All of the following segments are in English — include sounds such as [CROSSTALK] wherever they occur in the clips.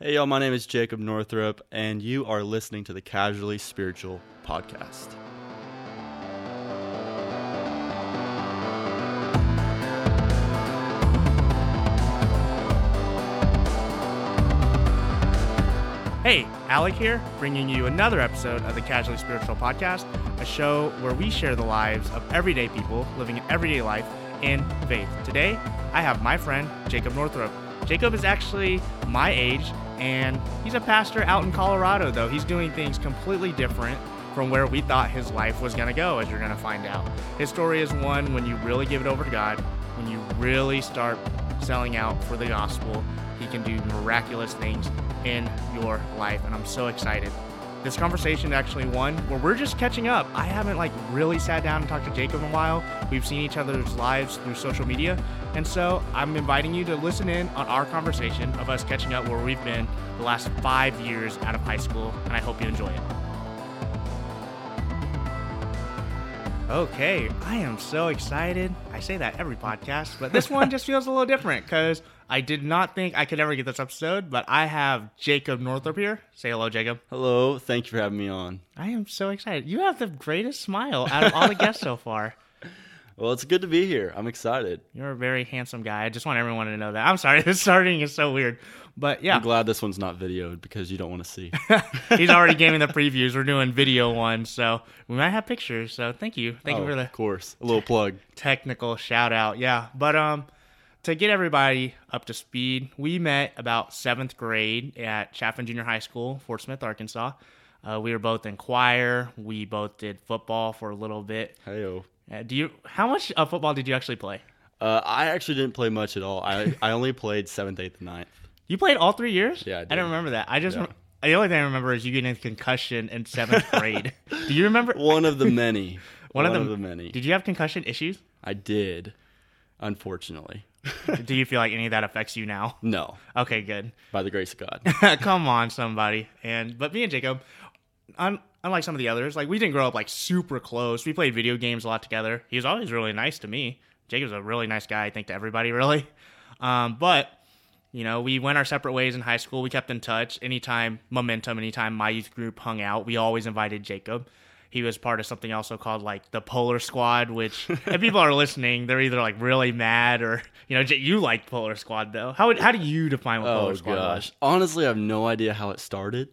Hey, y'all, my name is Jacob Northrop, and you are listening to the Casually Spiritual Podcast. Hey, Alec here, bringing you another episode of the Casually Spiritual Podcast, a show where we share the lives of everyday people living an everyday life in faith. Today, I have my friend Jacob Northrop. Jacob is actually my age, and he's a pastor out in Colorado, though. He's doing things completely different from where we thought his life was going to go, as you're going to find out. His story is one when you really give it over to God, when you really start selling out for the gospel, he can do miraculous things in your life, and I'm so excited. This conversation is actually one where we're just catching up. I haven't like really sat down and talked to Jacob in a while. We've seen each other's lives through social media, and so I'm inviting you to listen in on our conversation of us catching up where we've been the last five years out of high school, and I hope you enjoy it. Okay, I am so excited. I say that every podcast, but this one just feels a little different because I did not think I could ever get this episode, but I have Jacob Northrop here. Say hello, Jacob. Hello, thank you for having me on. I am so excited. You have the greatest smile out of all the guests so far. [LAUGHS] Well, it's good to be here. I'm excited. You're a very handsome guy. I just want everyone to know that. I'm sorry, [LAUGHS] this starting is so weird. But yeah, I'm glad this one's not videoed because you don't want to see. [LAUGHS] he's already me the previews. We're doing video ones, so we might have pictures. So thank you, thank oh, you for the Of course, a little plug. technical shout out. Yeah, but um, to get everybody up to speed, we met about seventh grade at Chaffin Junior High School, Fort Smith, Arkansas. Uh, we were both in choir. We both did football for a little bit. Heyo. Uh, do you? How much uh, football did you actually play? Uh, I actually didn't play much at all. I, [LAUGHS] I only played seventh, eighth, and ninth. You played all three years? Yeah, I did. I, don't remember that. I just Yeah. the only thing I remember is you getting a concussion in seventh [LAUGHS] grade. Do you remember? One of the many. [LAUGHS] One of the- the many. Did you have concussion issues? I did, unfortunately. [LAUGHS] Do you feel like any of that affects you now? no, Okay, good. by the grace of God. [LAUGHS] Come on, somebody. And but me and Jacob, un, unlike some of the others, like we didn't grow up like super close. We played video games a lot together. He was always really nice to me. Jacob's a really nice guy. I think to everybody really. Um, but you know, we went our separate ways in high school. We kept in touch. Anytime momentum, anytime my youth group hung out, we always invited Jacob. He was part of something also called like the Polar Squad, which if people are listening, they're either like really mad or you know, you like Polar Squad though. How how do you define what Polar Oh Squad was? gosh, honestly, I have no idea how it started.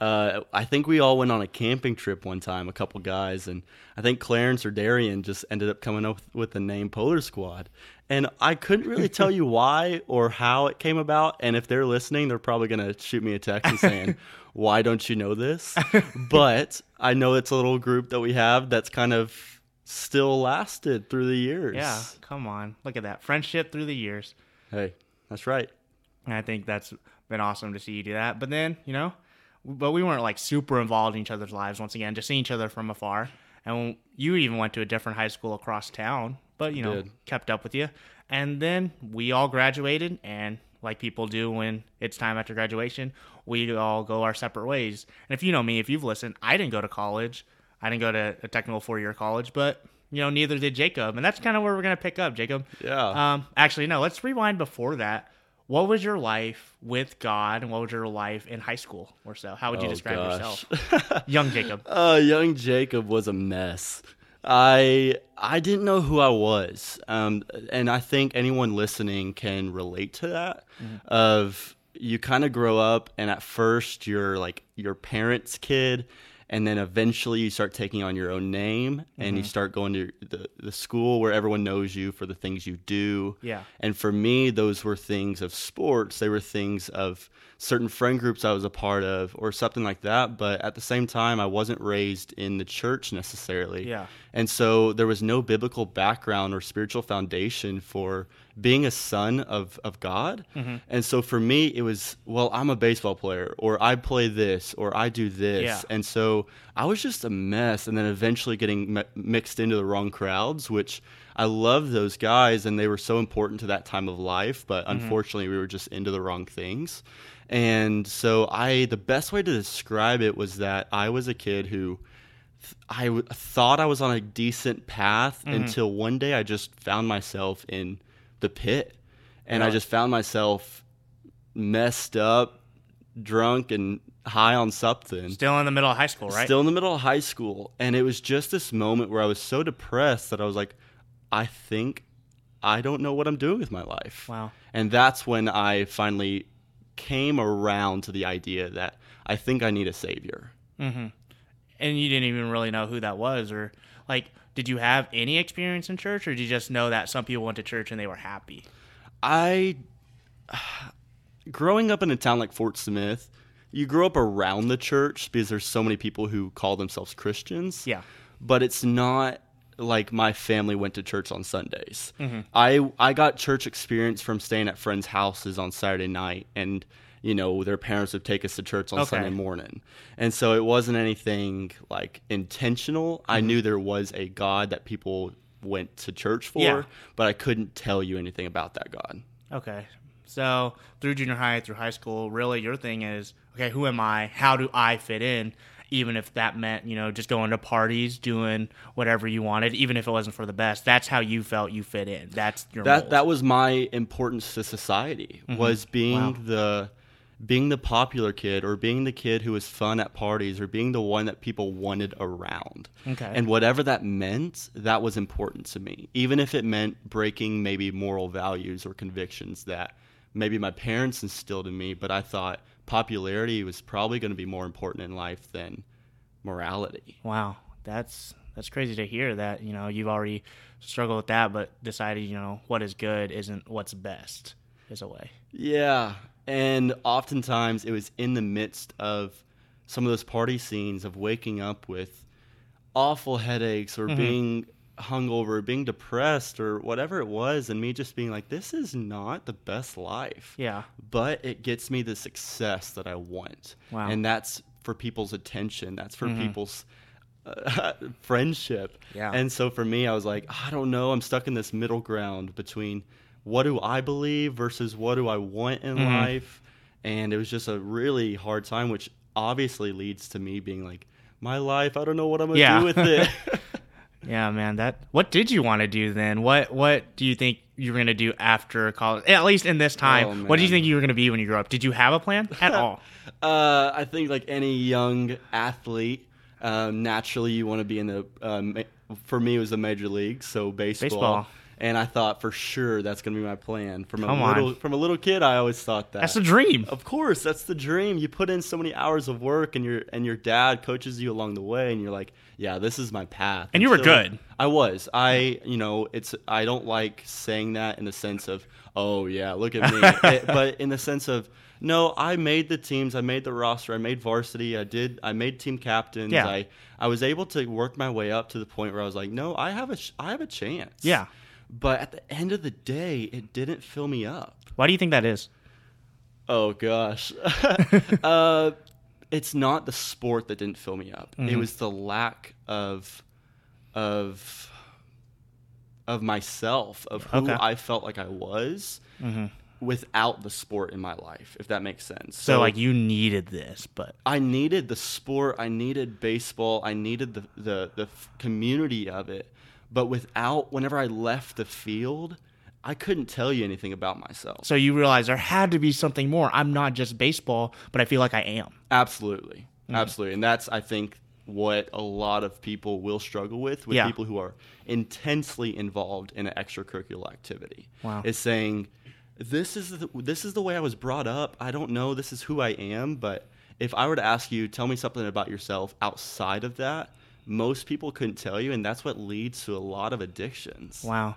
Uh, I think we all went on a camping trip one time, a couple guys, and I think Clarence or Darion just ended up coming up with the name Polar Squad. And I couldn't really tell you [LAUGHS] why or how it came about. And if they're listening, they're probably gonna shoot me a text and saying, [LAUGHS] "Why don't you know this?" [LAUGHS] But I know it's a little group that we have that's kind of still lasted through the years. Yeah, come on. Look at that. Friendship through the years. Hey, that's right. And I think that's been awesome to see you do that. But then, you know, but we weren't like super involved in each other's lives once again, just seeing each other from afar. And you even went to a different high school across town, but you know, did. kept up with you. And then we all graduated and like people do when it's time after graduation, we all go our separate ways. And if you know me, if you've listened, I didn't go to college. I didn't go to a technical four year college, but you know, neither did Jacob. And that's kind of where we're gonna pick up, Jacob. Yeah. Um, actually, no. Let's rewind before that. What was your life with God, and what was your life in high school or so? How would you Oh, describe gosh. yourself, [LAUGHS] young Jacob? Uh, young Jacob was a mess. I I didn't know who I was, um, and I think anyone listening can relate to that. Of you kind of grow up, and at first you're like your parents' kid, and then eventually you start taking on your own name, and you mm-hmm. start going to the the school where everyone knows you for the things you do. Yeah. And for me, those were things of sports. They were things of certain friend groups I was a part of or something like that. But at the same time, I wasn't raised in the church necessarily. Yeah. And so there was no biblical background or spiritual foundation for being a son of, of God. Mm-hmm. And so for me, it was, well, I'm a baseball player or I play this or I do this. Yeah. And so I was just a mess and then eventually getting mi- mixed into the wrong crowds, which I love those guys and they were so important to that time of life, but Mm-hmm. unfortunately we were just into the wrong things. And so I the best way to describe it was that I was a kid who I w- thought I was on a decent path Mm-hmm. until one day I just found myself in the pit. And I just found myself messed up, drunk and high on something. Still in the middle of high school, right? Still in the middle of high school. And it was just this moment where I was so depressed that I was like, I think I don't know what I'm doing with my life. Wow. And that's when I finally came around to the idea that I think I need a savior. Mm-hmm. And you didn't even really know who that was, or like, did you have any experience in church, or did you just know that some people went to church and they were happy? I, [SIGHS] growing up in a town like Fort Smith, you grow up around the church because there's so many people who call themselves Christians. Yeah. But it's not like my family went to church on Sundays. Mm-hmm. I I got church experience from staying at friends' houses on Saturday night and you know their parents would take us to church on Okay. Sunday morning. And so it wasn't anything like intentional. I Mm-hmm. knew there was a God that people went to church for, Yeah. but I couldn't tell you anything about that God. Okay. So through junior high, through high school, really your thing is okay, who am I? How do I fit in? Even if that meant, you know, just going to parties, doing whatever you wanted, even if it wasn't for the best. That's how you felt you fit in. That's your that mold. that was my importance to society was being Mm-hmm. Wow. the being the popular kid or being the kid who was fun at parties or being the one that people wanted around. Okay. and whatever that meant that was important to me. Even if it meant breaking maybe moral values or convictions that maybe my parents instilled in me but i thought popularity was probably going to be more important in life than morality. Wow, that's that's crazy to hear that you know you've already struggled with that, but decided you know what is good isn't what's best is a way. Yeah, and oftentimes it was in the midst of some of those party scenes of waking up with awful headaches or being hungover, being depressed or whatever it was, and me just being like, "This is not the best life." Yeah, but it gets me the success that I want. Wow. And that's for people's attention. That's for people's uh, [LAUGHS] friendship. Yeah. And so for me, I was like, I don't know. I'm stuck in this middle ground between what do I believe versus what do I want in life. And it was just a really hard time, which obviously leads to me being like, my life, I don't know what I'm going to Yeah. do with it. [LAUGHS] [LAUGHS] yeah, man. That what did you want to do then? What what do you think you were gonna do after college? At least in this time, Oh, what do you think you were gonna be when you grew up? Did you have a plan [LAUGHS] at all? Uh, I think like any young athlete, um, naturally you want to be in the. Um, for me, it was the major league, so baseball. Baseball. And I thought for sure that's going to be my plan. From Come a on. little from a little kid, I always thought that. That's the dream. Of course, that's the dream. You put in so many hours of work, and your and your dad coaches you along the way, and you're like, "Yeah, this is my path." And you were Until- good. I was. I, you know, it's. I don't like saying that in the sense of, "Oh yeah, look at me," [LAUGHS] It- but in the sense of, no, I made the teams. I made the roster. I made varsity. I did. I made team captains. Yeah. I I was able to work my way up to the point where I was like, no, I have a sh- I have a chance. Yeah. But at the end of the day, it didn't fill me up. Why do you think that is? Oh gosh. [LAUGHS] [LAUGHS] uh, it's not the sport that didn't fill me up. Mm-hmm. It was the lack of of of myself, of who Okay. I felt like I was without the sport in my life, if that makes sense. So, like you needed this, but I needed the sport, I needed baseball, I needed the the, the community of it, but without whenever I left the field, I couldn't tell you anything about myself. so you realize there had to be something more. I'm not just baseball, but I feel like I am. Absolutely. Mm-hmm. Absolutely. And that's I think what a lot of people will struggle with with Yeah. people who are intensely involved in an extracurricular activity. Wow. Is saying this is the, this is the way I was brought up. I don't know this is who I am, but if I were to ask you tell me something about yourself outside of that, most people couldn't tell you and that's what leads to a lot of addictions. Wow.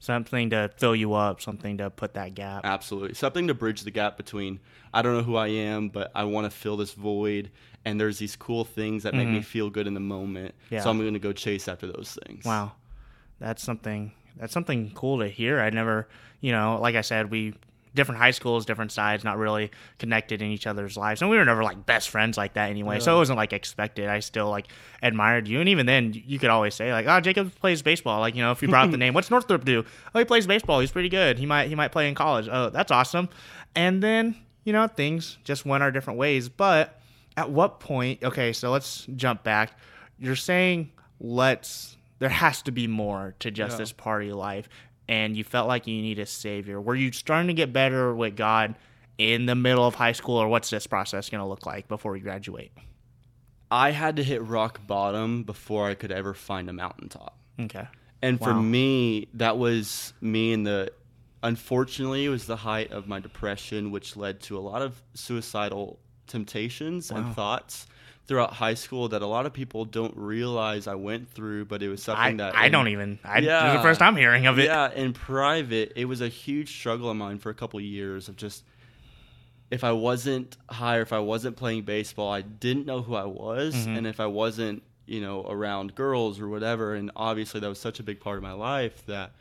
Something to fill you up, something to put that gap. Absolutely. Something to bridge the gap between I don't know who I am, but I want to fill this void and there's these cool things that make me feel good in the moment. Mm-hmm. Yeah. So I'm going to go chase after those things. Wow. That's something that's something cool to hear. I never, you know, like I said, we different high schools, different sides, not really connected in each other's lives. And we were never like best friends like that anyway. So it wasn't like expected. I still like admired you. And even then you could always say like, "Oh, Jacob plays baseball." Like, you know, if you brought up the [LAUGHS] name, "What's Northrop do?" "Oh, he plays baseball. He's pretty good. He might he might play in college." "Oh, that's awesome." And then, you know, things just went our different ways. But at what point, okay, so let's jump back. You're saying let's there has to be more to just Yeah. this party life and you felt like you need a savior were you starting to get better with god in the middle of high school, or what's this process going to look like before we graduate? I had to hit rock bottom before I could ever find a mountaintop. Okay. And for me, that was me in the unfortunately it was the height of my depression which led to a lot of suicidal temptations Wow. and thoughts throughout high school that a lot of people don't realize I went through, but it was I, something that I in- don't even. I, This is Yeah. the first I'm hearing of it. Yeah, in private, it was a huge struggle of mine for a couple of years of just if I wasn't high or if I wasn't playing baseball, I didn't know who I was, Mm-hmm. and if I wasn't, you know, around girls or whatever, and obviously that was such a big part of my life that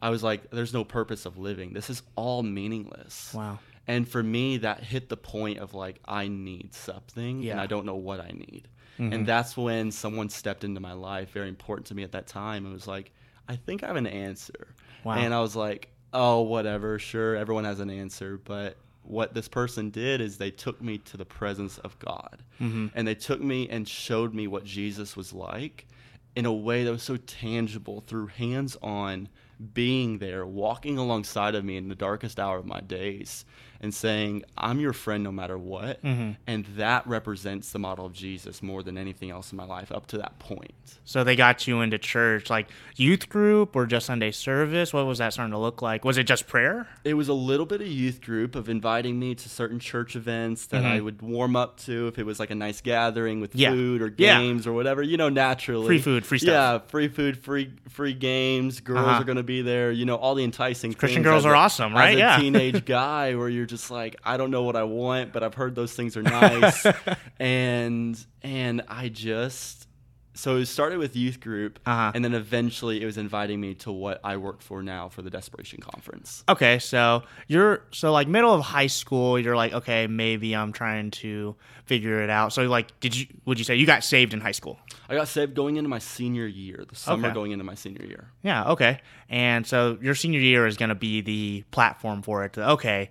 I was like, there's no purpose of living. This is all meaningless. Wow. And for me, that hit the point of like, I need something, and I don't know what I need. Mhm. And that's when someone stepped into my life, very important to me at that time, and was like, I think I have an answer. Wow. And I was like, oh, whatever, sure, everyone has an answer. But what this person did is they took me to the presence of God. Mhm. And they took me and showed me what Jesus was like in a way that was so tangible through hands on being there, walking alongside of me in the darkest hour of my days, and saying, I'm your friend no matter what. Mhm. And that represents the model of Jesus more than anything else in my life up to that point. So they got you into church, like youth group or just Sunday service. What was that starting to look like? Was it just prayer? It was a little bit of youth group of inviting me to certain church events that I Mhm. would warm up to if it was like a nice gathering with Yeah. food or Yeah. games or whatever, you know, naturally. Free food, free stuff. Yeah, free food, free free games. Girls Uh-huh. are going to be there, you know, all the enticing Christian girls are a- awesome, right? Yeah. teenage [LAUGHS] guy where you're just like, I don't know what I want, but I've heard those things are nice. [LAUGHS] and and I just so it started with youth group Uh-huh. and then eventually it was inviting me to what I work for now for the Desperation Conference. Okay, so you're so like middle of high school, you're like, okay, maybe I'm trying to figure it out. So like, did you would you say you got saved in high school? I got saved going into my senior year, the summer Okay. going into my senior year. Yeah, okay. And so your senior year is going to be the platform for it. To, okay,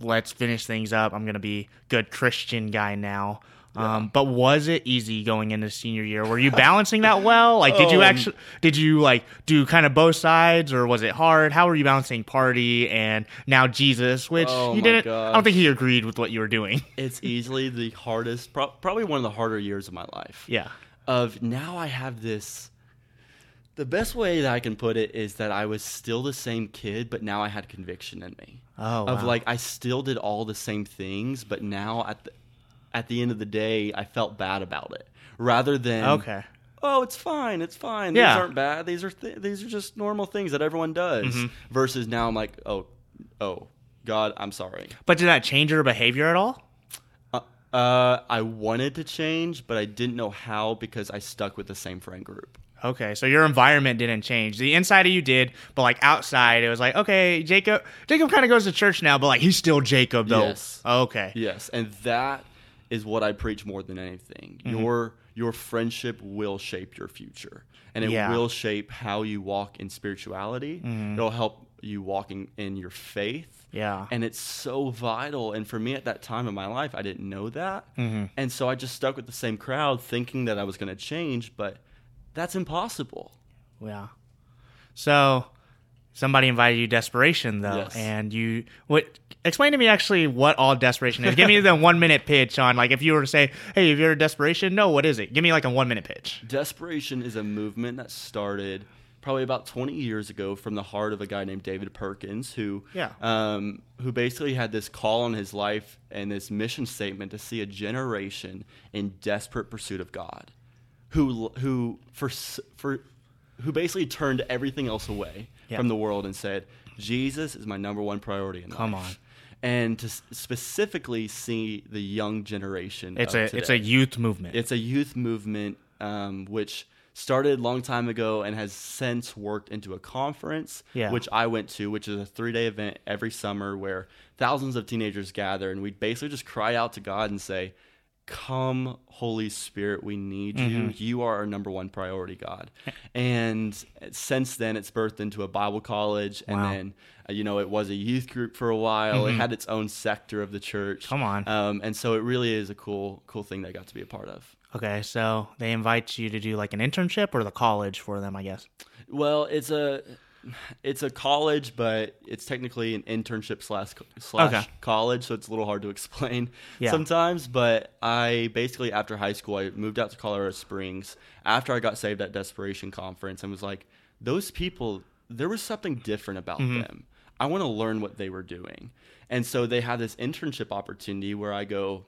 let's finish things up. I'm going to be good Christian guy now. Um, but was it easy going into senior year? Were you balancing that well? Like, did you Um, actually did you like do kind of both sides, or was it hard? How were you balancing party and now Jesus, which Oh you didn't? I don't think he agreed with what you were doing. [LAUGHS] It's easily the hardest, pro- probably one of the harder years of my life. yeah. Of now I have this. The best way that I can put it is that I was still the same kid, but now I had conviction in me. Oh, of wow. like I still did all the same things, but now at the at the end of the day, I felt bad about it. Rather than Okay. oh, it's fine, it's fine. Yeah. These aren't bad. These are th- these are just normal things that everyone does. Mhm. Versus now, I'm like, oh, oh, God, I'm sorry. But did that change your behavior at all? Uh, uh, I wanted to change, but I didn't know how because I stuck with the same friend group. Okay, so your environment didn't change. The inside of you did, but like outside, it was like, okay, Jacob. Jacob kind of goes to church now, but like he's still Jacob though. Yes. Okay. Yes, and that is what I preach more than anything. Mm-hmm. Your your friendship will shape your future, and it Yeah. will shape how you walk in spirituality. It'll help you walking in your faith. Yeah. and it's so vital. And for me at that time in my life, I didn't know that, Mm-hmm. and so I just stuck with the same crowd, thinking that I was going to change, but that's impossible. Yeah. So somebody invited you desperation though, Yes. and you what? Explain to me actually what all desperation is. Give me the [LAUGHS] one minute pitch on like if you were to say, hey, if you're a desperation, no, what is it? Give me like a one minute pitch. Desperation is a movement that started probably about 20 years ago from the heart of a guy named David Perkins, who Yeah. um, who basically had this call on his life and this mission statement to see a generation in desperate pursuit of God, who who for for who basically turned everything else away Yeah. from the world and said, Jesus is my number one priority in Come life. on. And to specifically see the young generation. It's a it's a youth movement. It's a youth movement um, which started a long time ago and has since worked into a conference, Yeah. which I went to, which is a three day event every summer where thousands of teenagers gather and we basically just cry out to God and say, Come, Holy Spirit, we need you. Mm-hmm. You are our number one priority, God. And since then, it's birthed into a Bible college, and Wow. Mm-hmm. then uh, you know it was a youth group for a while. It had its own sector of the church. Come on. Um, and so it really is a cool, cool thing that I got to be a part of. okay, so they invite you to do like an internship or the college for them, I guess. Well, it's a it's a college, but it's technically an internship slash slash Okay. college, so it's a little hard to explain Yeah. sometimes. But I basically after high school, I moved out to Colorado Springs after I got saved at Desperation Conference, and was like, those people, there was something different about Mm-hmm. them. I want to learn what they were doing, and so they had this internship opportunity where I go,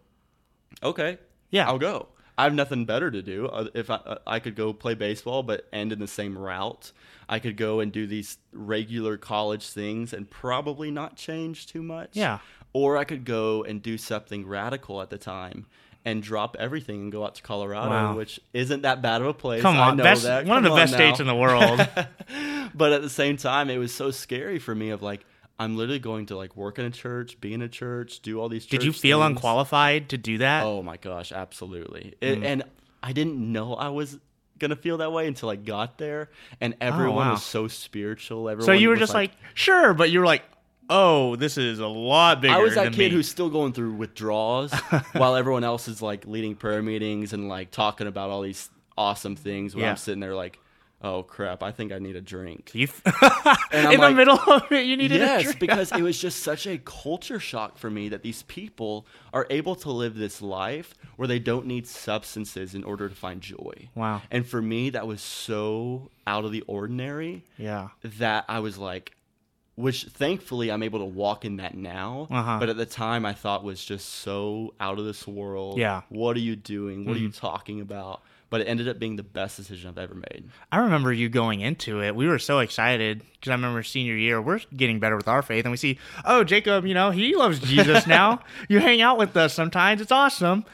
okay, Yeah. I'll go. I have nothing better to do. Uh, If I, uh, I could go play baseball, but end in the same route, I could go and do these regular college things and probably not change too much. Yeah. Or I could go and do something radical at the time and drop everything and go out to Colorado, Wow. which isn't that bad of a place. Come I on, know best that. one of the on best now. states in the world. [LAUGHS] but at the same time, it was so scary for me of like, I'm literally going to like work in a church, be in a church, do all these. Did you feel things. unqualified to do that? Oh my gosh, absolutely. It, Mm. And I didn't know I was gonna feel that way until I got there, and everyone Oh, wow. was so spiritual. Everyone so you were just like, sure, but you were like, oh, this is a lot bigger. I was that kid me. who's still going through withdrawals [LAUGHS] while everyone else is like leading prayer meetings and like talking about all these awesome things. When Yeah. I'm sitting there like, oh crap, I think I need a drink. You f- [LAUGHS] in the middle of it, you needed a yes, drink. because it was just such a culture shock for me that these people are able to live this life where they don't need substances in order to find joy. Wow. And for me, that was so out of the ordinary yeah. that I was like, which thankfully I'm able to walk in that now. Uh-huh. But at the time, I thought was just so out of this world. Yeah. Mm-hmm. What are you doing? What are you talking about? But it ended up being the best decision I've ever made. I remember you going into it. We were so excited because I remember senior year, we're getting better with our faith, and we see, oh, Jacob, you know, he loves Jesus now. [LAUGHS] you hang out with us sometimes. It's awesome.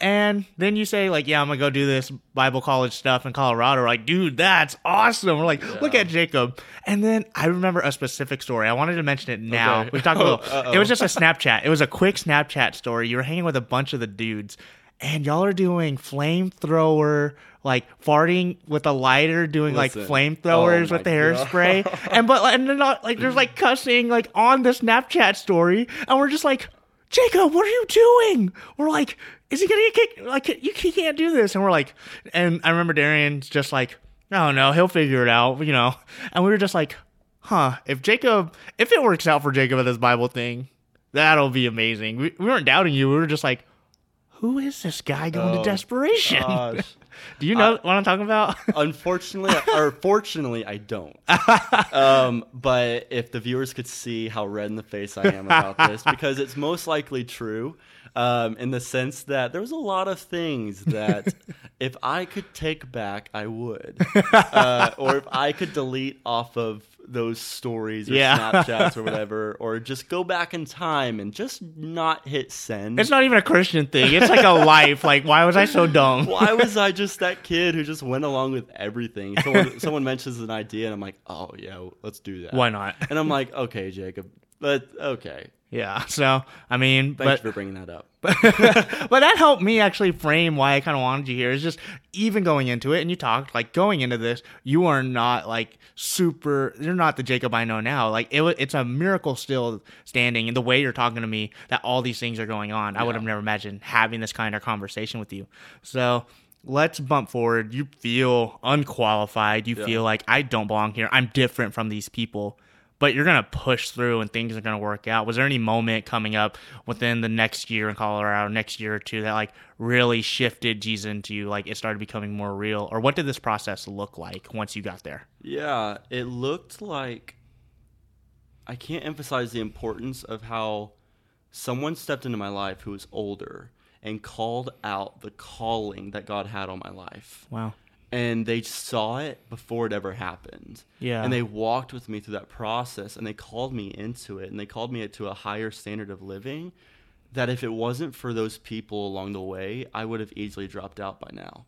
And then you say, like, yeah, I'm going to go do this Bible college stuff in Colorado. We're like, dude, that's awesome. We're like, look at Jacob. And then I remember a specific story. I wanted to mention it now. Okay. We talked a little. [LAUGHS] Uh-oh. It was just a Snapchat. It was a quick Snapchat story. You were hanging with a bunch of the dudes, and y'all are doing flamethrower, like farting with a lighter, doing Listen. like flamethrowers Oh with the hairspray, [LAUGHS] and but and then not, like there's like cussing like on the Snapchat story, and we're just like, Jacob, what are you doing? We're like, is he gonna get kicked? Like you he can't do this, and we're like, and I remember Darion's just like, oh no, he'll figure it out, you know, and we were just like, huh, if Jacob, if it works out for Jacob at this Bible thing, that'll be amazing. We, we weren't doubting you. We were just like, who is this guy going Oh, to desperation? [LAUGHS] Do you know what I'm talking about? [LAUGHS] Unfortunately, or fortunately, I don't. [LAUGHS] Um, but if the viewers could see how red in the face I am about this, because it's most likely true, um, in the sense that there was a lot of things that if I could take back, I would, uh, or if I could delete off of those stories or Yeah. Snapchats or [LAUGHS] whatever, or just go back in time and just not hit send. it's not even a Christian thing. It's like a [LAUGHS] life. Like, why was I so dumb? Why was I just [LAUGHS] that kid who just went along with everything? Someone, someone mentions an idea, and I'm like, oh yeah, let's do that. Why not? And I'm like, okay, Jacob, but okay. Yeah. [LAUGHS] So I mean, Thanks but for bringing that up. [LAUGHS] but that helped me actually frame why I kind of wanted you here. Is just even going into it, and you talked like going into this, you are not like super. You're not the Jacob I know now. Like it, it's a miracle still standing, and the way you're talking to me, that all these things are going on. I would have never imagined having this kind of conversation with you. So. Let's bump forward. You feel unqualified. You Yeah. feel like I don't belong here. I'm different from these people but you're gonna push through and things are gonna work out. Was there any moment coming up within the next year in Colorado, next year or two, that like really shifted Jesus into you? Like it started becoming more real, or what did this process look like once you got there? Yeah, it looked like I can't emphasize the importance of how someone stepped into my life who was older and called out the calling that God had on my life. Wow. And they saw it before it ever happened. Yeah. And they walked with me through that process and they called me into it and they called me to a higher standard of living that if it wasn't for those people along the way, I would have easily dropped out by now.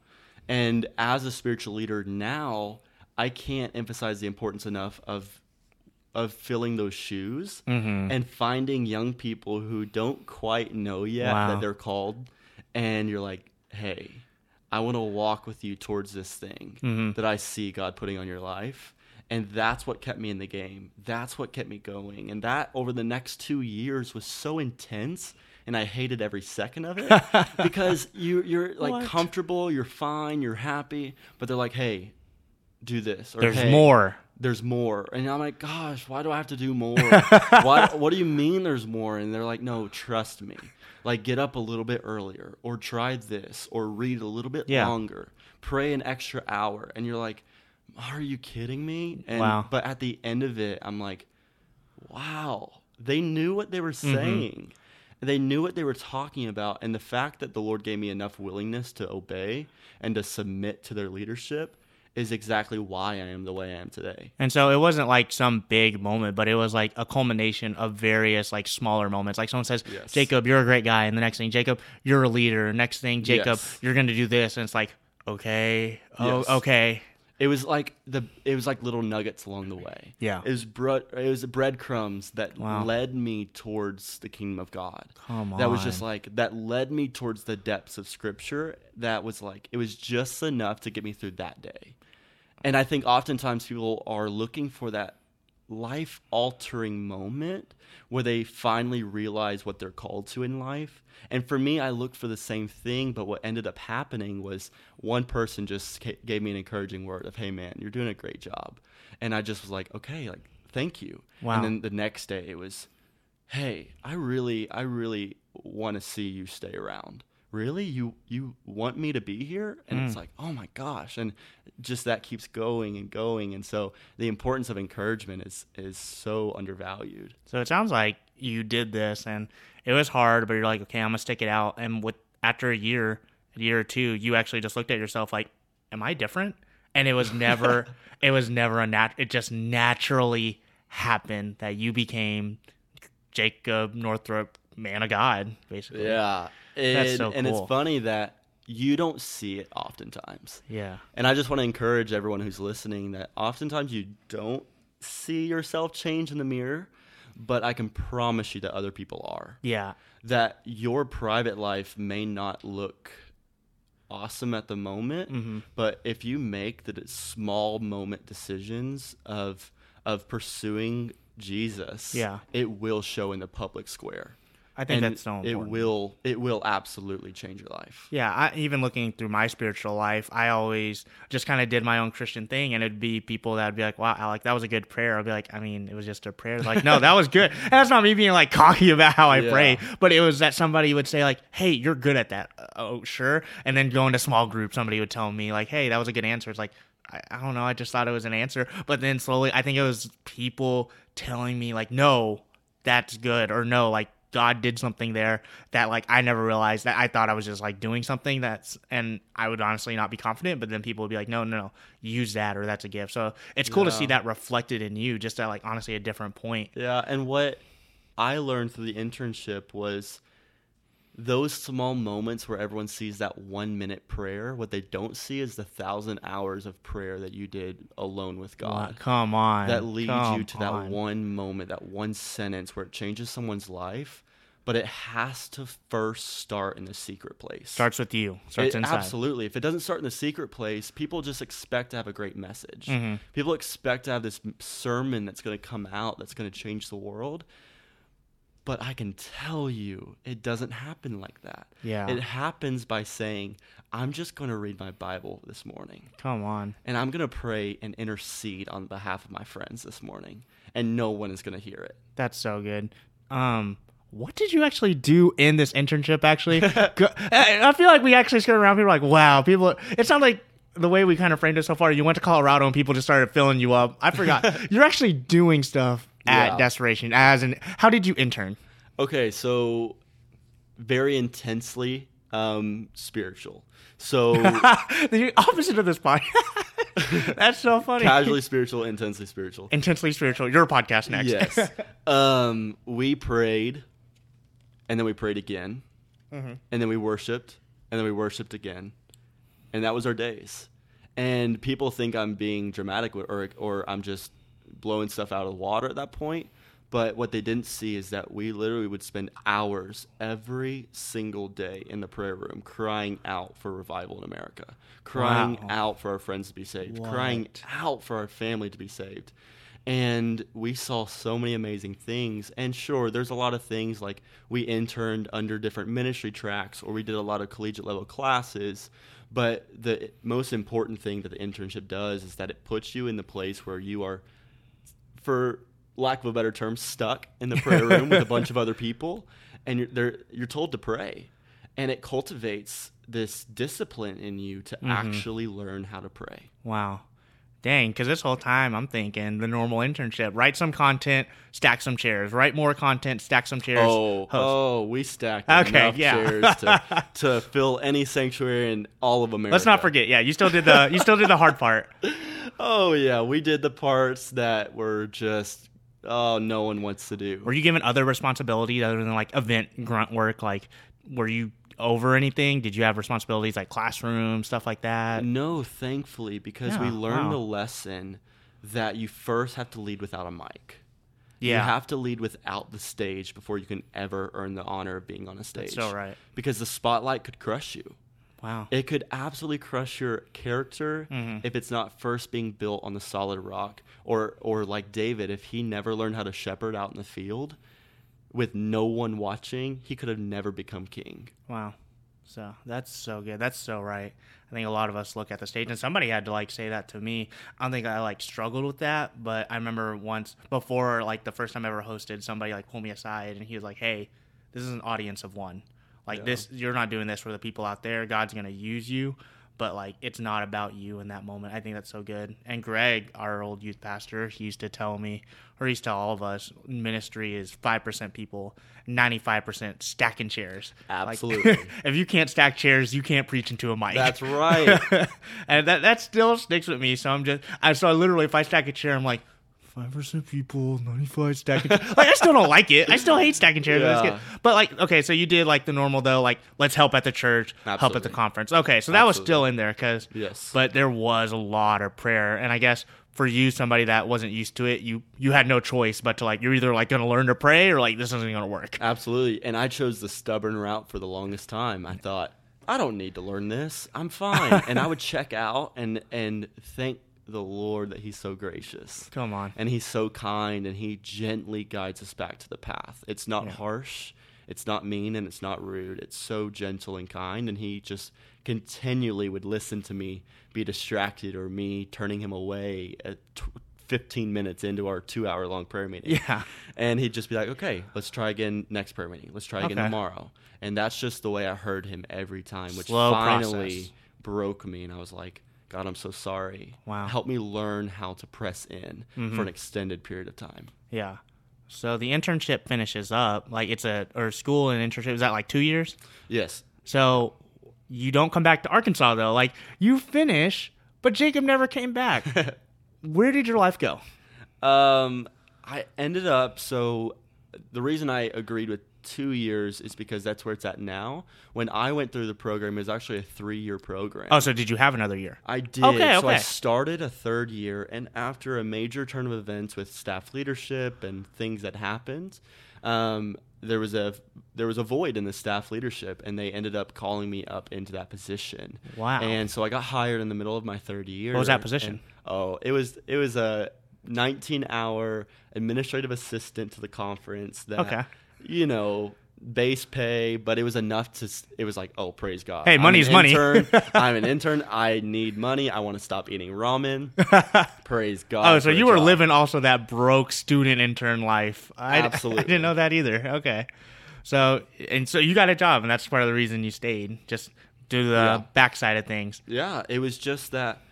And as a spiritual leader now, I can't emphasize the importance enough of of filling those shoes Mm-hmm. and finding young people who don't quite know yet Wow. that they're called and you're like, "Hey, I want to walk with you towards this thing Mm-hmm. that I see God putting on your life." And that's what kept me in the game. That's what kept me going. And that over the next 2 years was so intense and I hated every second of it [LAUGHS] because you you're like What? comfortable, you're fine, you're happy, but they're like, "Hey, do this." Or There's "Hey, more. There's more. And I'm like, gosh, why do I have to do more? [LAUGHS] why, what do you mean there's more? And they're like, no, trust me. Like, get up a little bit earlier, or try this, or read a little bit Yeah. longer, pray an extra hour. And you're like, are you kidding me? And, Wow. But at the end of it, I'm like, wow, they knew what they were Mm-hmm. saying. They knew what they were talking about. And the fact that the Lord gave me enough willingness to obey and to submit to their leadership is exactly why I am the way I am today. And so it wasn't like some big moment, but it was like a culmination of various like smaller moments. Like someone says, Yes. Jacob, you're a great guy. And the next thing, Jacob, you're a leader. Next thing, Jacob, Yes. you're going to do this. And it's like, okay, oh, Yes. okay. It was like the it was like little nuggets along the way. Yeah. It was bread it was breadcrumbs that Wow. led me towards the kingdom of God. Come That was just like that led me towards the depths of scripture. That was like it was just enough to get me through that day. And I think oftentimes people are looking for that life altering moment where they finally realize what they're called to in life. And for me, I looked for the same thing, but what ended up happening was one person just gave me an encouraging word of, "Hey, man, you're doing a great job," and I just was like, "Okay, like thank you." Wow. And then the next day, it was, "Hey, I really, I really want to see you stay around." Really, you you want me to be here? And it's hmm. like, oh my gosh! And just that keeps going and going. And so the importance of encouragement is is so undervalued. So it sounds like you did this and it was hard, but you're like, okay, I'm gonna stick it out. And with after a year, a year or two, you actually just looked at yourself like, am I different? And it was never, [LAUGHS] it was never a nat. It just naturally happened that you became Jacob Northrop, man of God, basically. Yeah, and, That's so and cool. it's funny that you don't see it oftentimes. Yeah. And I just want to encourage everyone who's listening that oftentimes you don't see yourself change in the mirror, but I can promise you that other people are. Yeah. That your private life may not look awesome at the moment, Mm-hmm. but if you make the small moment decisions of of pursuing Jesus, Yeah. it will show in the public square. I think and that's so important. it will it will absolutely change your life. Yeah, I, even looking through my spiritual life, I always just kind of did my own Christian thing, and it'd be people that'd be like, "Wow, Alec, that was a good prayer." I'd be like, "I mean, it was just a prayer." Like, no, that was good. And that's not me being like [LAUGHS] cocky about how I Yeah. pray, but it was that somebody would say like, "Hey, you're good at that." Uh, oh, sure. And then go into small group, somebody would tell me like, "Hey, that was a good answer." It's like. I don't know. I just thought it was an answer, but then slowly, I think it was people telling me like, "No, that's good," or "No, like God did something there that like I never realized that I thought I was just like doing something that's and I would honestly not be confident, but then people would be like, no, no, no, use that or that's a gift. So it's cool to see that reflected in you, just at like honestly a different point. Yeah, and what I learned through the internship was those small moments where everyone sees that one minute prayer. What they don't see is the thousand hours of prayer that you did alone with God. Come on, That leads come you to that on. one moment, that one sentence where it changes someone's life. But it has to first start in the secret place. Starts with you. Starts It- inside. Absolutely. If it doesn't start in the secret place, people just expect to have a great message. Mm-hmm. People expect to have this sermon that's going to come out that's going to change the world. But I can tell you, it doesn't happen like that. Yeah. It happens by saying, I'm just going to read my Bible this morning. Come on. And I'm going to pray and intercede on behalf of my friends this morning. And no one is going to hear it. That's so good. Um, what did you actually do in this internship? Actually, [LAUGHS] I feel like we actually skirted around. People like, wow, people. It sounds like the way we kind of framed it so far. You went to Colorado and people just started filling you up. I forgot. [LAUGHS] You're actually doing stuff at Yeah. Desperation. As an, how did you intern? Okay, so very intensely um, spiritual. So [LAUGHS] the opposite of this podcast. [LAUGHS] That's so funny. casually spiritual, intensely spiritual. Intensely spiritual. Your podcast next. Yes. [LAUGHS] um, we prayed, and then we prayed again, Mm-hmm. and then we worshipped, and then we worshipped again, and that was our days. And people think I'm being dramatic or or I'm just blowing stuff out of the water at that point. But what they didn't see is that we literally would spend hours every single day in the prayer room crying out for revival in America, crying Wow. out for our friends to be saved, crying out for our family to be saved. and we saw so many amazing things. And sure, there's a lot of things like we interned under different ministry tracks or we did a lot of collegiate level classes. But the most important thing that the internship does is that it puts you in the place where you are, for lack of a better term, stuck in the prayer room with a bunch of other people, and you're they're, you're told to pray, and it cultivates this discipline in you to mm-hmm. actually learn how to pray. Wow. Dang, because this whole time I'm thinking the normal internship write some content, stack some chairs, write more content, stack some chairs. Oh, host. oh, we stacked Okay, enough yeah. chairs to, [LAUGHS] to fill any sanctuary in all of America. Let's not forget. Yeah, you still did the you still did the hard part. [LAUGHS] Oh yeah, we did the parts that were just oh no one wants to do. Were you given other responsibilities other than like event grunt work? Like, were you over anything? Did you have responsibilities like classroom stuff like that? No, thankfully, because we learned wow. the lesson that you first have to lead without a mic. Yeah, You have to lead without the stage before you can ever earn the honor of being on a stage. so right. Because the spotlight could crush you. Wow. It could absolutely crush your character Mm-hmm. if it's not first being built on the solid rock. Or or like David, if he never learned how to shepherd out in the field with no one watching, he could have never become king. Wow. So that's so good. That's so right. I think a lot of us look at the stage, and somebody had to like say that to me. I don't think I like struggled with that, but I remember once before, like the first time I ever hosted, somebody like pulled me aside, and he was like, "Hey, this is an audience of one. Like Yeah. this, you're not doing this for the people out there. God's gonna use you." But like, it's not about you in that moment. I think that's so good. And Greg, our old youth pastor, he used to tell me, or he used to tell all of us, ministry is five percent people, ninety five percent stacking chairs. Like, Absolutely. [LAUGHS] if you can't stack chairs, you can't preach into a mic. That's right. [LAUGHS] and that that still sticks with me. So I'm just, I so I literally, if I stack a chair, I'm like. Five percent people, ninety-five stacking. like I still don't like it. I still hate stacking chairs. but Yeah. But like, okay, so you did like the normal though, like let's help at the church, help at the conference. Okay, so that was still in there because Yes. but there was a lot of prayer, and I guess for you, somebody that wasn't used to it, you you had no choice but to like you're either like going to learn to pray or like this isn't going to work. Absolutely. And I chose the stubborn route for the longest time. I thought, I don't need to learn this. I'm fine. [LAUGHS] and I would check out and and thank the Lord that he's so gracious. Come on. And he's so kind and he gently guides us back to the path. It's not Yeah. harsh, it's not mean, and it's not rude. It's so gentle and kind. And he just continually would listen to me be distracted or me turning him away at tw 15 minutes into our two hour long prayer meeting. Yeah. And he'd just be like, okay, let's try again next prayer meeting. Let's try again Okay. tomorrow. And that's just the way I heard him every time, which Slow finally process. broke me. And I was like, God, I'm so sorry. Wow. Mm-hmm. Help me learn how to press in for an extended period of time. Yeah. So the internship finishes up. Like it's a or school and internship is that like two years? Yes. So you don't come back to Arkansas though. Like you finish, but Jacob never came back. [LAUGHS] Where did your life go? Um, I ended up so the reason I agreed with two years is because that's where it's at now. When I went through the program, it was actually a three year program. Oh, so did you have another year? I did. Okay, So I started a third year, and after a major turn of events with staff leadership and things that happened, um, there was a there was a void in the staff leadership, and they ended up calling me up into that position. Wow. And so I got hired in the middle of my third year. What was that position? and- oh, it was it was a 19 hour administrative assistant to the conference. That Okay. You know. Base pay, but it was enough to. It was like, oh, praise God! Hey, I'm money's money. [LAUGHS] I'm an intern. I need money. I want to stop eating ramen. [LAUGHS] Praise God. Oh, so you were job. living also that broke student intern life. I, Absolutely. [LAUGHS] I didn't know that either. Okay. So and so you got a job, and that's part of the reason you stayed. Just do the Yeah. backside of things. Yeah, it was just that.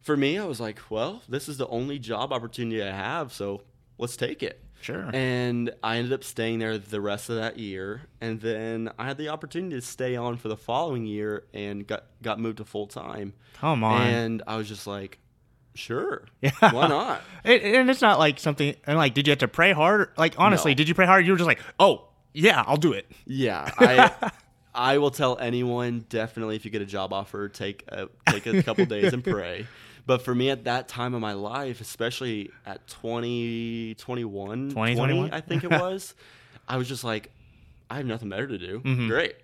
For me, I was like, well, this is the only job opportunity I have, so let's take it. Sure. And I ended up staying there the rest of that year, and then I had the opportunity to stay on for the following year, and got got moved to full time. Come on. And I was just like, sure, Yeah. why not? [LAUGHS] It, and it's not like something. And like, did you have to pray hard? Like, honestly, No. did you pray hard? You were just like, oh yeah, I'll do it. Yeah, I [LAUGHS] I will tell anyone definitely if you get a job offer, take a, take a couple days and [LAUGHS] pray. But for me at that time of my life, especially at 20, 21, 20, 20, I think it was, [LAUGHS] I was just like, I have nothing better to do. Mm-hmm. Great.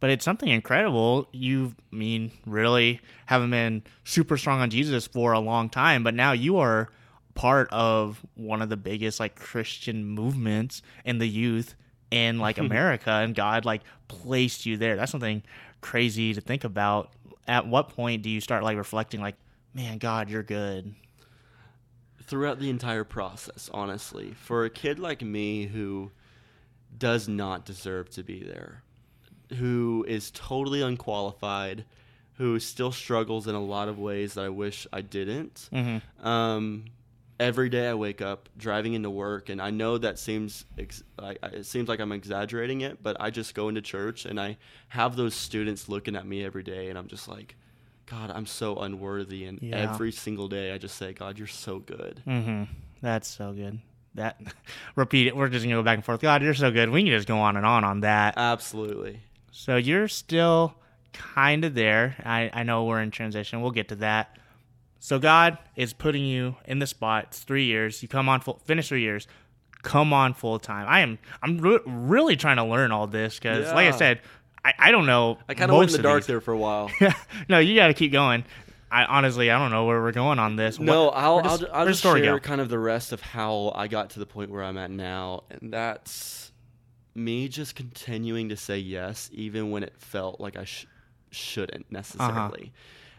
But it's something incredible. You mean really haven't been super strong on Jesus for a long time, but now you are part of one of the biggest like Christian movements in the youth in like [LAUGHS] America and God like placed you there. That's something crazy to think about. At what point do you start like reflecting like, man, God, you're good? throughout the entire process, honestly. For a kid like me who does not deserve to be there, who is totally unqualified, who still struggles in a lot of ways that I wish I didn't. Mm-hmm. Um, every day I wake up driving into work, and I know that seems ex- like it seems like I'm exaggerating it, but I just go into church and I have those students looking at me every day, and I'm just like, God, I'm so unworthy, and Yeah. every single day I just say, God, you're so good. Mm-hmm. That's so good. That [LAUGHS] repeat it. We're just gonna go back and forth. God, you're so good. We can just go on and on on that. Absolutely. So you're still kind of there. I, I know we're in transition. We'll get to that. So God is putting you in the spot. It's three years. You come on full, finish three years. Come on full time. I am. I'm re- really trying to learn all this because, like I said, I, I don't know. I kind of went in the dark these. there for a while. [LAUGHS] no, you got to keep going. I honestly, I don't know where we're going on this. No, What- I'll does- I'll, I'll just story share go? kind of the rest of how I got to the point where I'm at now, and that's me just continuing to say yes, even when it felt like I sh- shouldn't uh-huh. necessarily.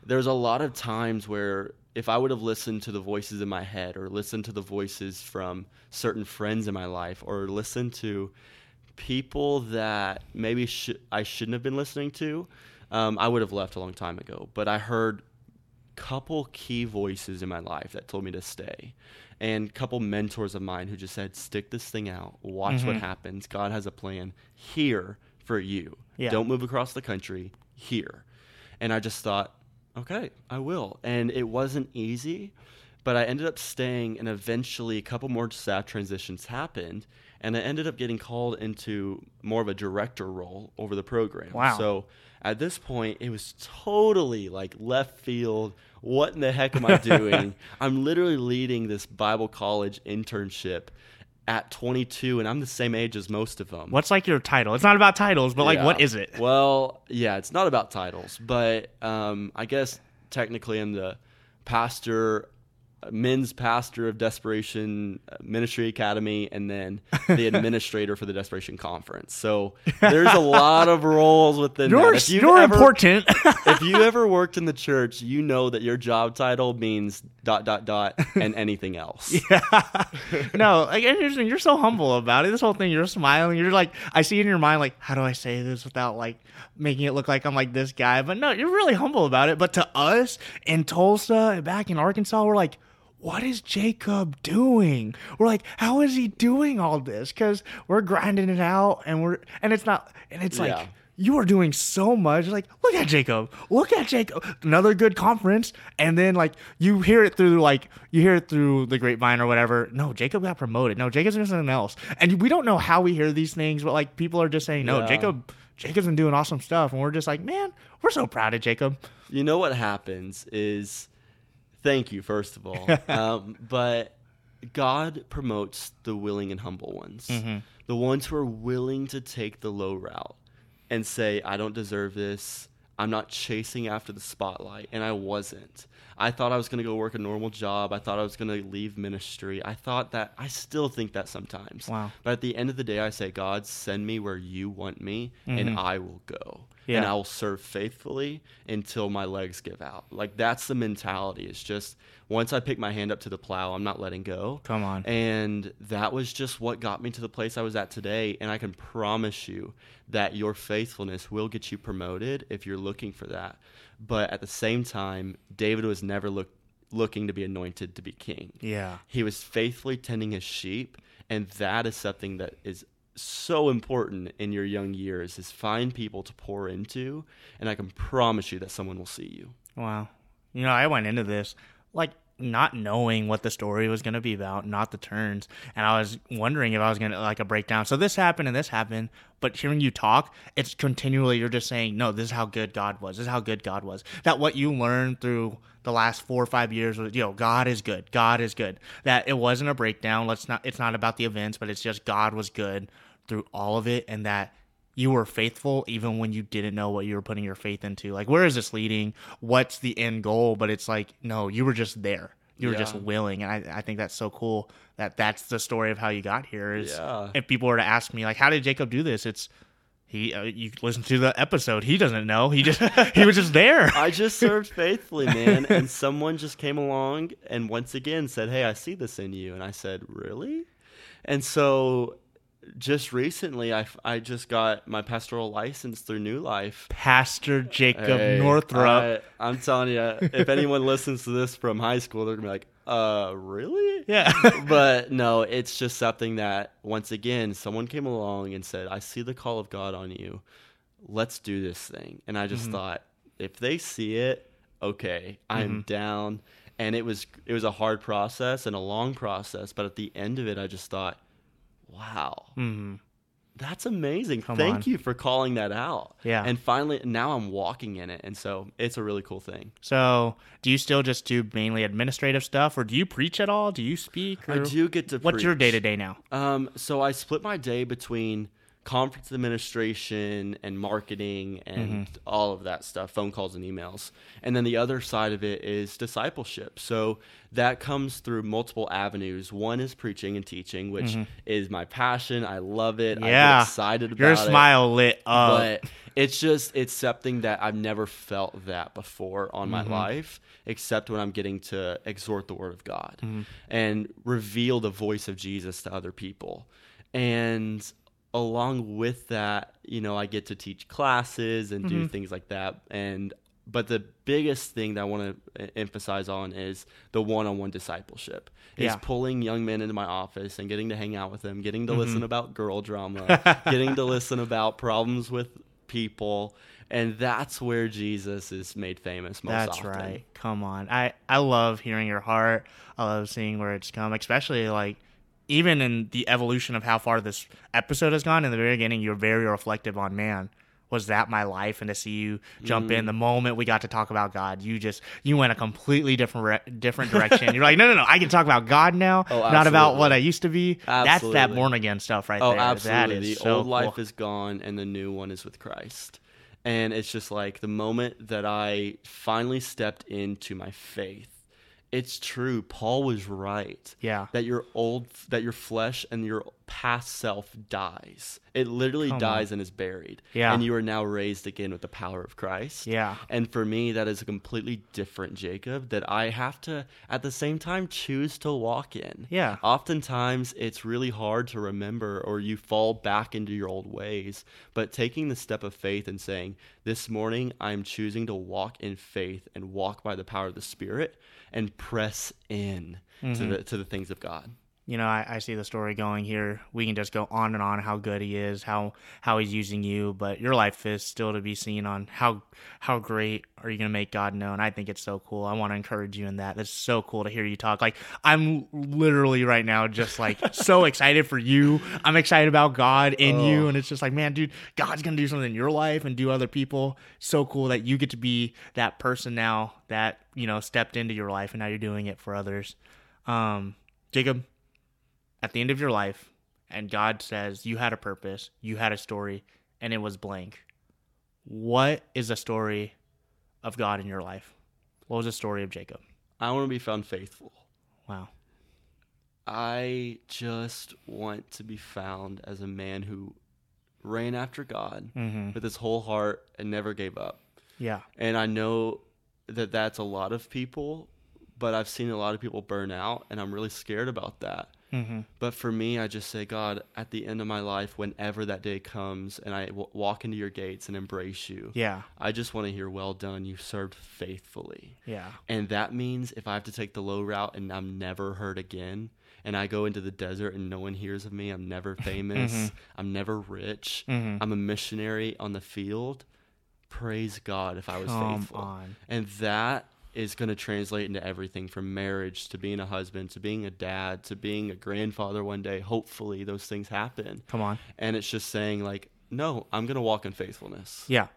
There's a lot of times where if I would have listened to the voices in my head, or listened to the voices from certain friends in my life, or listened to people that maybe sh- I shouldn't have been listening to, um, I would have left a long time ago. But I heard couple key voices in my life that told me to stay and couple mentors of mine who just said stick this thing out watch what Mhm. happens god has a plan here for you Yeah. don't move across the country here and i just thought okay i will and it wasn't easy but i ended up staying and eventually a couple more staff transitions happened and i ended up getting called into more of a director role over the program Wow. so at this point it was totally like left field what in the heck am i [LAUGHS] doing i'm literally leading this bible college internship at 22 and i'm the same age as most of them What's like your title? It's not about titles, but like, Yeah. what is it? well yeah it's not about titles but um, i guess technically i'm the pastor men's pastor of desperation uh, ministry academy and then [LAUGHS] the administrator for the desperation conference so there's a lot of roles within You're, that. If you're ever- important. [LAUGHS] if you ever [LAUGHS] worked in the church, you know that your job title means dot dot dot and anything else. yeah. no, like and you're, you're so humble about it. This whole thing, you're smiling. You're like, I see in your mind, like, how do I say this without like making it look like I'm like this guy? But no, you're really humble about it. But to us in Tulsa and back in Arkansas, we're like, what is Jacob doing? We're like, how is he doing all this? Because we're grinding it out, and we're and it's not, and it's like. You are doing so much. Like, look at Jacob. Look at Jacob. Another good conference. And then, like, you hear it through, like, you hear it through the grapevine or whatever. No, Jacob got promoted. No, Jacob's doing something else. And we don't know how we hear these things, but, like, people are just saying, no, Yeah. Jacob, Jacob's been doing awesome stuff. And we're just like, man, we're so proud of Jacob. You know what happens is, thank you first of all, [LAUGHS] um, but God promotes the willing and humble ones, the ones who are willing to take the low route and say, I don't deserve this. I'm not chasing after the spotlight, and I wasn't. I thought I was going to go work a normal job. I thought I was going to leave ministry. I thought that, I still think that sometimes. Wow. But at the end of the day, I say, God, send me where you want me, and I will go. And I will serve faithfully until my legs give out. Like, that's the mentality. It's just once I pick my hand up to the plow, I'm not letting go. Come on. And that was just what got me to the place I was at today. And I can promise you that your faithfulness will get you promoted if you're looking for that. But at the same time, David was never look, looking to be anointed to be king. Yeah. He was faithfully tending his sheep. And that is something that is so important in your young years is find people to pour into and i can promise you that someone will see you Wow. You know, I went into this like not knowing what the story was going to be about, not the turns. And I was wondering if I was going to like a breakdown. So this happened and this happened. But hearing you talk, it's continually, you're just saying, no, this is how good God was. This is how good God was. That what you learned through the last four or five years was, you know, God is good. God is good. That it wasn't a breakdown. Let's not, it's not about the events, but it's just God was good through all of it. And that you were faithful even when you didn't know what you were putting your faith into. Like, where is this leading? What's the end goal? But it's like, no, you were just there. You were just willing, and I, I think that's so cool that that's the story of how you got here. Is Yeah. if people were to ask me like, how did Jacob do this? It's he. Uh, you listen to the episode. He doesn't know. He just [LAUGHS] he was just there. I just served [LAUGHS] faithfully, man. And someone just came along and once again said, Hey, I see this in you. And I said, Really? And so just recently, I, I just got my pastoral license through New Life. Pastor Jacob Hey, Northrop. I, I'm telling you, if anyone listens to this from high school, they're going to be like, Uh, really? yeah. [LAUGHS] but no, it's just something that once again, someone came along and said, "I see the call of God on you. Let's do this thing." And I just thought, if they see it, okay, I'm down. And it was it was a hard process and a long process, but at the end of it, I just thought, wow, hmm that's amazing. Come Thank on. you for calling that out. Yeah. And finally, now I'm walking in it, and so it's a really cool thing. So, do you still just do mainly administrative stuff, or do you preach at all? Do you speak? I do get to. What's your day to day now? Um, so I split my day between conference administration and marketing and mm-hmm. all of that stuff, phone calls and emails. And then the other side of it is discipleship. So that comes through multiple avenues. One is preaching and teaching, which mm-hmm. is my passion. I love it. Yeah. get excited about Your it. smile lit up. But it's just it's something that I've never felt that before on my mm-hmm. life, except when I'm getting to exhort the word of God and reveal the voice of Jesus to other people. And along with that, you know, I get to teach classes and do mm-hmm. things like that. And but the biggest thing that I want to emphasize on is the one-on-one discipleship. Is Yeah. pulling young men into my office and getting to hang out with them, getting to listen mm-hmm. about girl drama, [LAUGHS] getting to listen about problems with people, and that's where Jesus is made famous most That's often. right. Come on. I I love hearing your heart. I love seeing where it's come, especially like even in the evolution of how far this episode has gone. In the very beginning, you're very reflective on man. Was that my life? And to see you jump Mm. in the moment we got to talk about God, you just you went a completely different re- different direction. You're like, no, no, no, I can talk about God now, Oh, not about what I used to be. That's that born again stuff right Oh, there. That absolutely. is the so old life is gone and the new one is with Christ. And it's just like the moment that I finally stepped into my faith. It's true. Paul was right. Yeah. That your old that your flesh and your past self dies. It literally Come dies and is buried. Yeah. And you are now raised again with the power of Christ. Yeah. And for me, that is a completely different Jacob that I have to, at the same time, choose to walk in. Yeah. Oftentimes, it's really hard to remember, or you fall back into your old ways. But taking the step of faith and saying, This morning, I'm choosing to walk in faith and walk by the power of the Spirit and press in Mm-hmm. to, the, to the things of God. You know, I, I see the story going here. We can just go on and on how good he is, how how he's using you, but your life is still to be seen on how how great are you going to make God known. I think it's so cool. I want to encourage you in that. That's so cool to hear you talk. Like I'm literally right now just like [LAUGHS] so excited for you. I'm excited about God in you, and it's just like, man, dude, God's going to do something in your life and do other people. So cool that you get to be that person now that you know stepped into your life, and now you're doing it for others. Um, Jacob, at the end of your life and God says you had a purpose, you had a story, and it was blank. What is the story of God in your life? What was the story of Jacob? I want to be found faithful. Wow. I just want to be found as a man who ran after God Mm-hmm. with his whole heart and never gave up. Yeah. And I know that that's a lot of people, but I've seen a lot of people burn out, and I'm really scared about that. Mm-hmm. But for me, I just say, God, at the end of my life, whenever that day comes and I w- walk into your gates and embrace you, Yeah. I just want to hear, well done, you served faithfully. Yeah. And that means if I have to take the low route and I'm never heard again, and I go into the desert and no one hears of me, I'm never [LAUGHS] famous, I'm never rich, Mhm. I'm a missionary on the field, praise God if I was Come faithful. on. And that is going to translate into everything from marriage to being a husband to being a dad to being a grandfather one day. Hopefully, those things happen. Come on. And it's just saying, like, no, I'm going to walk in faithfulness. Yeah.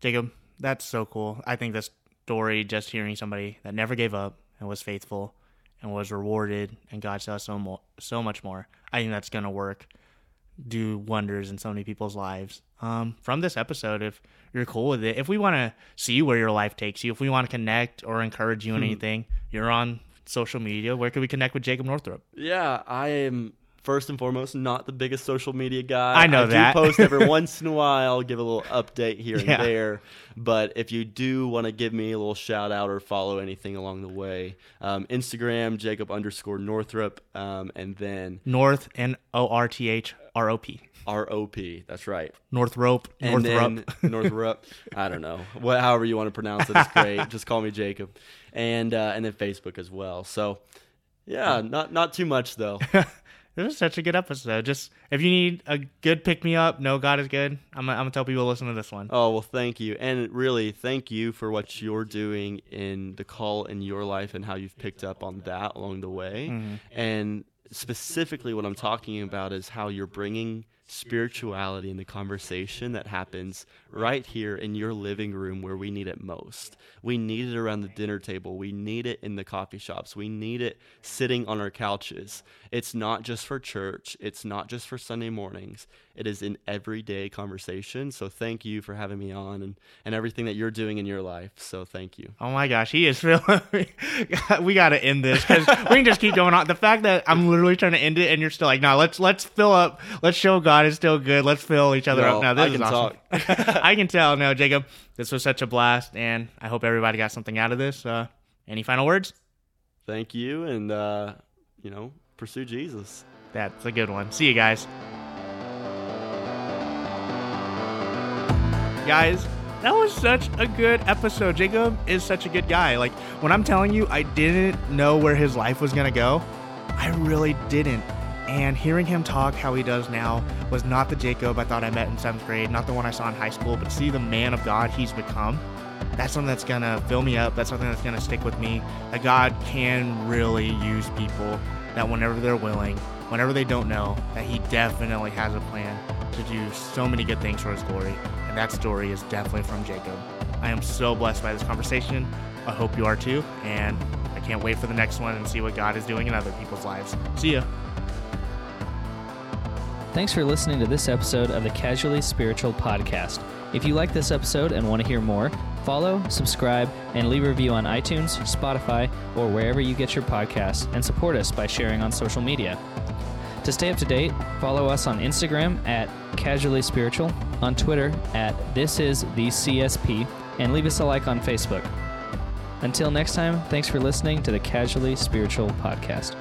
Jacob, that's so cool. I think this story, just hearing somebody that never gave up and was faithful and was rewarded and God saw so more, so much more. I think that's gonna work, do wonders in so many people's lives. Um, from this episode, if you're cool with it, if we want to see where your life takes you, if we want to connect or encourage you in anything, you're on social media, where can we connect with Jacob Northrop? Yeah, I am first and foremost not the biggest social media guy. I know I that. do post every [LAUGHS] once in a while, give a little update here and there. But if you do want to give me a little shout out or follow anything along the way, um, Instagram Jacob underscore Northrop, um, and then North N O R T H R O P. R O P. That's right. Northrope. Northrup. then Northrup. I don't know. What, however you want to pronounce it is great. [LAUGHS] Just call me Jacob, and uh, and then Facebook as well. So yeah, not not too much though. [LAUGHS] This was such a good episode. Just if you need a good pick me up, no God is good. I'm gonna, I'm gonna tell people to listen to this one. Oh well, thank you, and really thank you for what you're doing in the call in your life and how you've picked up on that along the way. Mm-hmm. And specifically, what I'm talking about is how you're bringing spirituality in the conversation that happens right here in your living room where we need it most. We need it around the dinner table. We need it in the coffee shops. We need it sitting on our couches. It's not just for church. It's not just for Sunday mornings. It is in everyday conversation. So thank you for having me on and, and everything that you're doing in your life. So thank you. Oh my gosh, he is feeling. [LAUGHS] [LAUGHS] we got to end this because we can just keep going on. The fact that I'm literally trying to end it and you're still like, no, let's let's fill up. Let's show God is still good. Let's fill each other No, up. Now this I is can awesome. [LAUGHS] I can tell. No, Jacob, this was such a blast, and I hope everybody got something out of this. Uh, any final words? Thank you. And, uh, you know, pursue Jesus. That's a good one. See you guys. Guys, that was such a good episode. Jacob is such a good guy. Like, when I'm telling you, I didn't know where his life was going to go, I really didn't. And hearing him talk how he does now was not the Jacob I thought I met in seventh grade, not the one I saw in high school, but see the man of God he's become. That's something that's gonna fill me up. That's something that's gonna stick with me. That God can really use people that whenever they're willing, whenever they don't know, that He definitely has a plan to do so many good things for His glory. And that story is definitely from Jacob. I am so blessed by this conversation. I hope you are too. And I can't wait for the next one and see what God is doing in other people's lives. See ya. Thanks for listening to this episode of the Casually Spiritual Podcast. If you like this episode and want to hear more, follow, subscribe, and leave a review on iTunes, Spotify, or wherever you get your podcasts, and support us by sharing on social media. To stay up to date, follow us on Instagram at Casually Spiritual, on Twitter at This Is the CSP, and leave us a like on Facebook. Until next time, thanks for listening to the Casually Spiritual Podcast.